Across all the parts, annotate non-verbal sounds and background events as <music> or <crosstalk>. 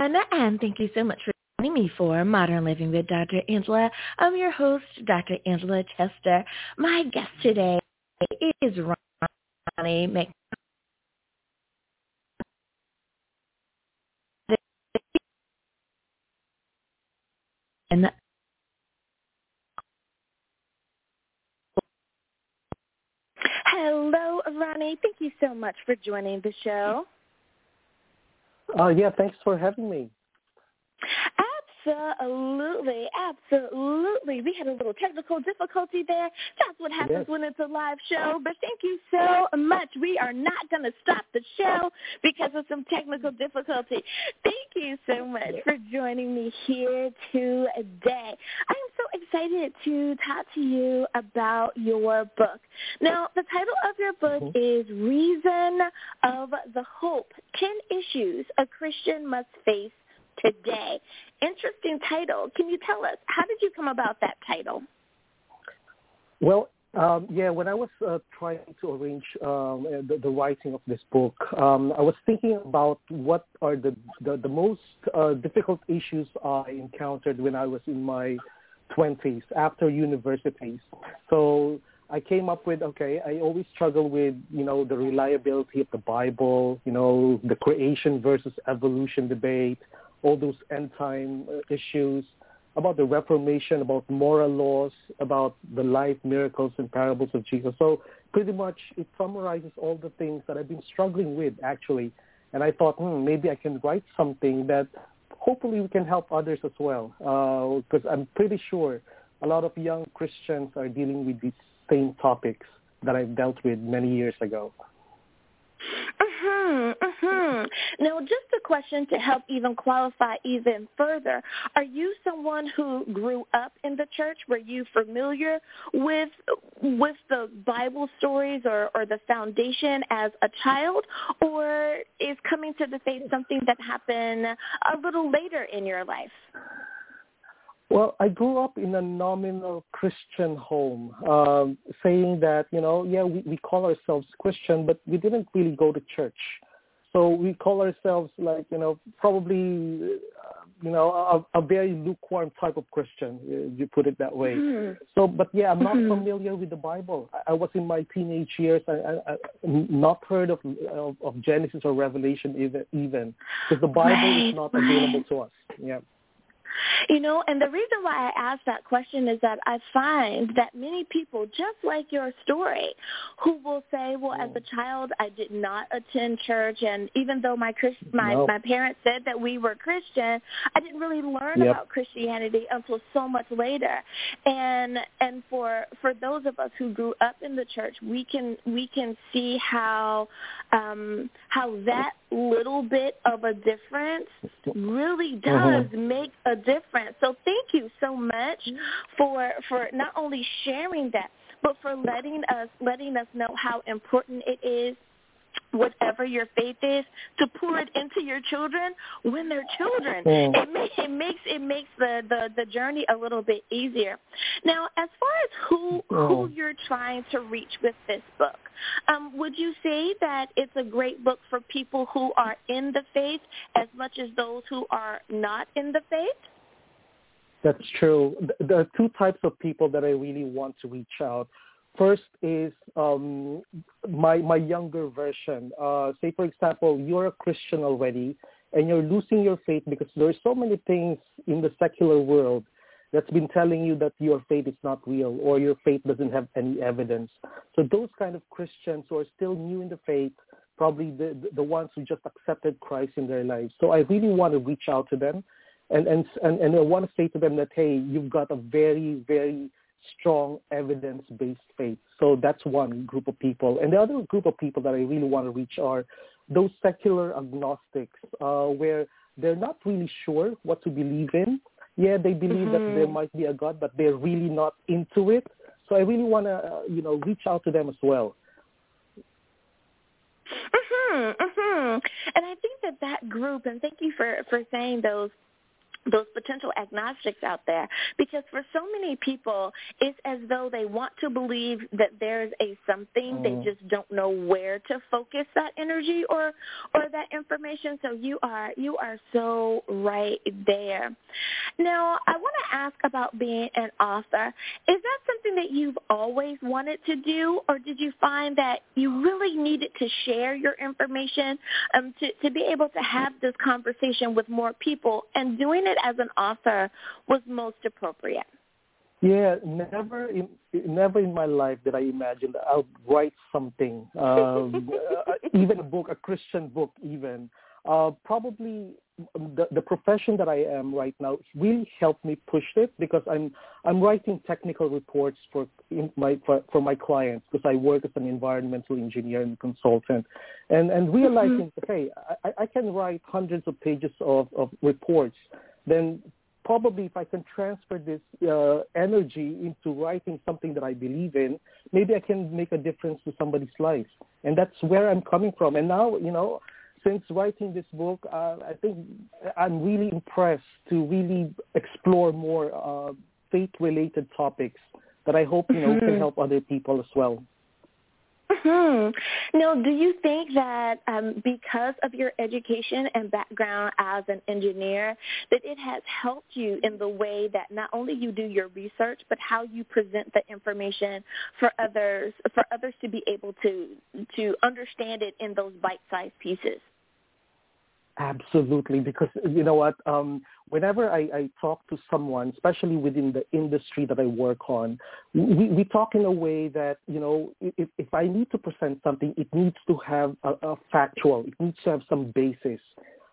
everyone, and thank you so much for joining me for Modern Living with Dr. Angela. I'm your host, Dr. Angela Chester. My guest today is Ronie Mc. Hello, Ronie. Thank you so much for joining the show. Uh, yeah, thanks for having me. Absolutely, absolutely. We had a little technical difficulty there. That's what happens yes. when it's a live show. But thank you so much. We are not going to stop the show because of some technical difficulty. Thank you so much for joining me here today. I am so excited to talk to you about your book. Now, the title of your book mm-hmm. is Reason of the Hope 10 Issues a Christian Must Face today. Interesting title. Can you tell us how did you come about that title? Well, um, yeah, when I was uh, trying to arrange um, the, the, writing of this book, um, I was thinking about what are the the, the most uh, difficult issues I encountered when I was in my twenties after universities. So I came up with okay, I always struggle with you know the reliability of the Bible, you know the creation versus evolution debate, all those end time uh, issues, about the Reformation, about moral laws, about the life miracles and parables of Jesus. So pretty much it summarizes all the things that I've been struggling with actually. And I thought, hmm, maybe I can write something that hopefully we can help others as well. Because uh, I'm pretty sure a lot of young Christians are dealing with these same topics that I dealt with many years ago. Mm-hmm, mm-hmm. Now, just a question to help even qualify even further. Are you someone who grew up in the church? Were you familiar with with the Bible stories or, or the foundation as a child? Or is coming to the faith something that happened a little later in your life? Well, I grew up in a nominal Christian home, um, saying that, you know, yeah, we, we call ourselves Christian, but we didn't really go to church. So we call ourselves like, you know, probably, uh, you know, a, a very lukewarm type of Christian, if you put it that way. Mm-hmm. So, but yeah, I'm not mm-hmm. familiar with the Bible. I, I was in my teenage years, I, I, I not heard of, of, of Genesis or Revelation even, even because the Bible right, is not available to us. Yeah. You know, and the reason why I ask that question is that I find that many people, just like your story, who will say, "Well, as a child, I did not attend church, and even though my Christ, my nope. my parents said that we were Christian, I didn't really learn yep. about Christianity until so much later." And and for for those of us who grew up in the church, we can we can see how um, how that little bit of a difference really does mm-hmm. make a difference. So thank you so much mm-hmm. for for not only sharing that, but for letting us letting us know how important it is whatever your faith is to pour it into your children when they're children mm. it, may, it makes it makes the, the the journey a little bit easier now as far as who who mm. you're trying to reach with this book um, would you say that it's a great book for people who are in the faith as much as those who are not in the faith that's true. There are two types of people that I really want to reach out. First is um, my my younger version. Uh, say, for example, you're a Christian already, and you're losing your faith because there are so many things in the secular world that's been telling you that your faith is not real or your faith doesn't have any evidence. So those kind of Christians who are still new in the faith, probably the the ones who just accepted Christ in their lives. So I really want to reach out to them and and and, and I want to say to them that hey, you've got a very very strong evidence-based faith. So that's one group of people, and the other group of people that I really want to reach are those secular agnostics, uh, where they're not really sure what to believe in. Yeah, they believe mm-hmm. that there might be a God, but they're really not into it. So I really want to, uh, you know, reach out to them as well. Mhm, mhm. And I think that that group, and thank you for for saying those those potential agnostics out there. Because for so many people it's as though they want to believe that there's a something. Mm. they just don't know where to focus that energy or or that information. So you are you are so right there. Now i want to ask about being an author. Is that something that you've always wanted to do? Or did you find that you really needed to share your information um, to, to be able to have this conversation with more people? And doing it as an author was most appropriate? Yeah, never in never in my life did I imagine that I'll write something, um, <laughs> uh, even a book, a Christian book, even. Uh, probably the, the profession that I am right now really helped me push it because I'm I'm writing technical reports for my for, for my clients because I work as an environmental engineer and consultant, and and realizing mm-hmm. hey I, I can write hundreds of pages of, of reports then probably if I can transfer this uh, energy into writing something that I believe in, maybe I can make a difference to somebody's life. And that's where I'm coming from. And now, you know, since writing this book, uh, I think I'm really impressed to really explore more uh, faith-related topics that I hope, you know, mm-hmm. can help other people as well. Hmm. Now, do you think that um, because of your education and background as an engineer, that it has helped you in the way that not only you do your research, but how you present the information for others, for others to be able to to understand it in those bite-sized pieces? Absolutely, because you know what? Um, whenever I, I talk to someone, especially within the industry that I work on, we, we talk in a way that you know, if, if I need to present something, it needs to have a, a factual. It needs to have some basis.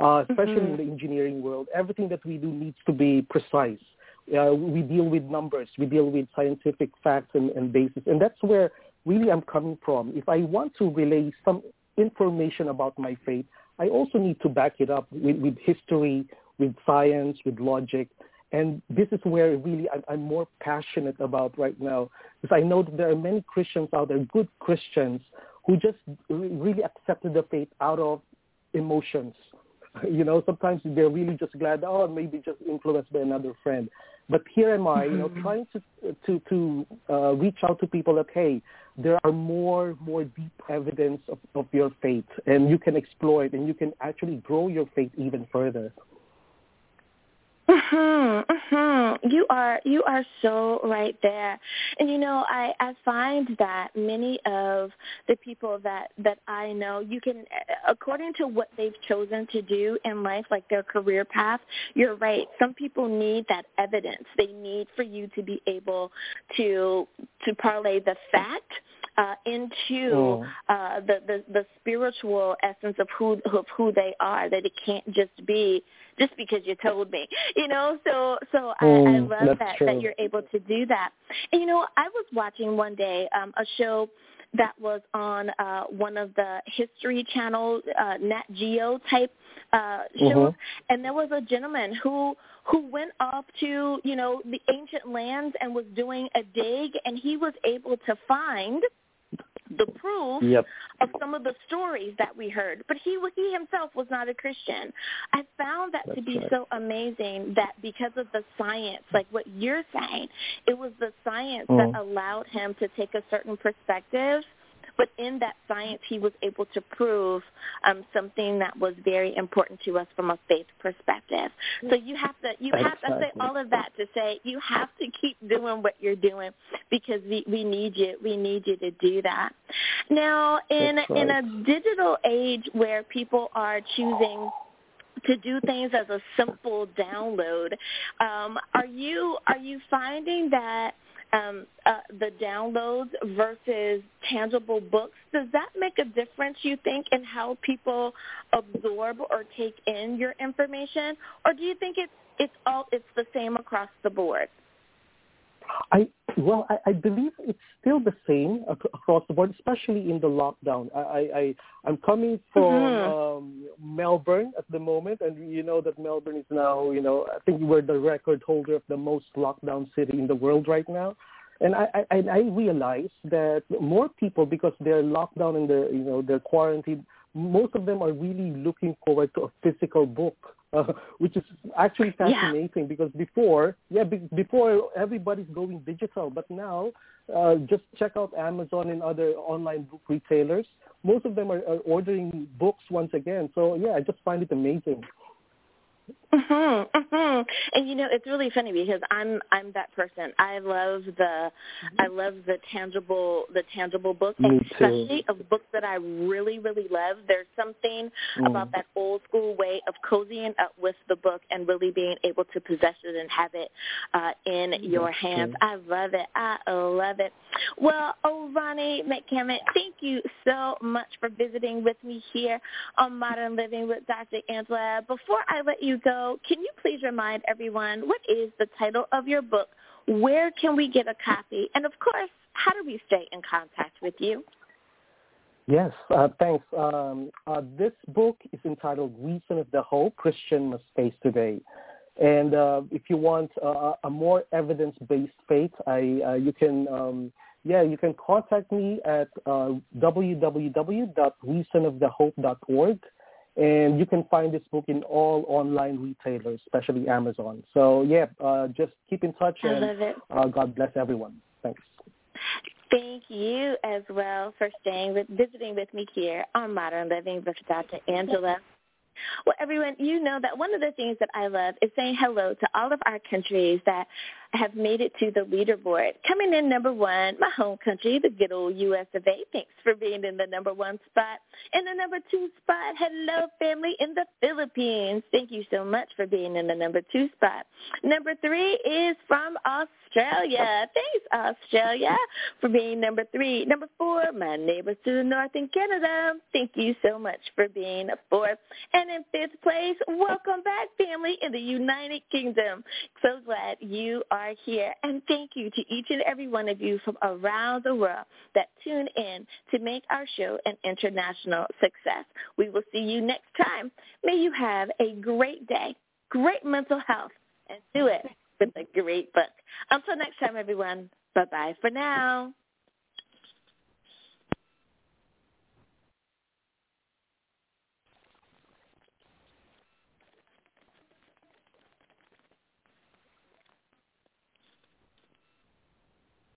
Uh, especially mm-hmm. in the engineering world, everything that we do needs to be precise. Uh, we deal with numbers, we deal with scientific facts and, and basis, and that's where really I'm coming from. If I want to relay some information about my faith, I also need to back it up with, with history, with science, with logic. And this is where really I'm, I'm more passionate about right now because I know that there are many Christians out there, good Christians, who just really accepted the faith out of emotions. <laughs> You know, sometimes they're really just glad, oh, maybe just influenced by another friend. But here am I, you know, mm-hmm. trying to to to uh, reach out to people that hey, there are more more deep evidence of, of your faith, and you can explore it, and you can actually grow your faith even further. Mhm, mhm. You are you are so right there. And you know, I I find that many of the people that that I know, you can according to what they've chosen to do in life, like their career path, you're right. Some people need that evidence. They need for you to be able to to parlay the fact uh, into oh. uh, the, the the spiritual essence of who of who they are. That it can't just be just because you told me, you know. So so mm, I, I mm, love that true. that you're able to do that. And you know, I was watching one day um, a show that was on uh, one of the History Channel uh, Nat Geo type uh, shows, mm-hmm. and there was a gentleman who who went off to you know the ancient lands and was doing a dig, and he was able to find the proof yep. of some of the stories that we heard. But he he himself was not a Christian. I found that That's to be right. so amazing that because of the science, like what you're saying, it was the science mm. that allowed him to take a certain perspective but in that science, he was able to prove um, something that was very important to us from a faith perspective. So you have to you have to say all of that to say you have to keep doing what you're doing because we, we need you we need you to do that. Now in right. in a digital age where people are choosing to do things as a simple download. Um, are you are you finding that um, uh, the downloads versus tangible books, does that make a difference, you think, in how people absorb or take in your information? Or do you think it's, it's, all, it's the same across the board? I well, I, I believe it's still the same across the board, especially in the lockdown. I, I, I I'm coming from mm-hmm. um, Melbourne at the moment, and you know that Melbourne is now, you know, I think we're the record holder of the most lockdown city in the world right now. And I, I, I realize that more people, because they're locked down in the, you know, they're quarantined, most of them are really looking forward to a physical book uh, <laughs> which is actually fascinating yeah. because before, yeah, be- before everybody's going digital, but now uh, just check out Amazon and other online book retailers. Most of them are, are ordering books once again. So yeah, I just find it amazing. Mhm, mhm. And you know, it's really funny because I'm I'm that person. I love the I love the tangible the tangible books, Me especially too. of books that I really really love. There's something Mm. about that old school way of cozying up with the book and really being able to possess it and have it uh, in your hands. I love it. I love it. Well, oh Ronie Magcamit, thank you so much for visiting with me here on Modern Living with Dr. Angela. Before I let you go, can you please remind everyone what is the title of your book? Where can we get a copy? And of course, how do we stay in contact with you? Yes, uh, thanks. Um, uh, this book is entitled Reason of the Hope Christian Must Face Today. And uh, if you want uh, a more evidence-based faith, I, uh, you can, um, yeah, you can contact me at uh, www.reasonofthehope.org, and you can find this book in all online retailers, especially Amazon. So yeah, uh, just keep in touch, I and love it. uh, God bless everyone. Thanks. Thank you as well for staying with visiting with me here on Modern Living with Dr. Angela. Well, everyone, you know that one of the things that I love is saying hello to all of our countries that have made it to the leaderboard. Coming in number one, my home country, the good old U.S. of A. Thanks for being in the number one spot. In the number two spot, hello, family in the Philippines. Thank you so much for being in the number two spot. Number three is from Australia. Thanks, Australia, for being number three. Number four, my neighbors to the north in Canada. Thank you so much for being a fourth. And in fifth place, welcome back, family in the United Kingdom. So glad you are here. And thank you to each and every one of you from around the world that tune in to make our show an international success. We will see you next time. May you have a great day, great mental health, and do it with a great book. Until next time, everyone, bye-bye for now.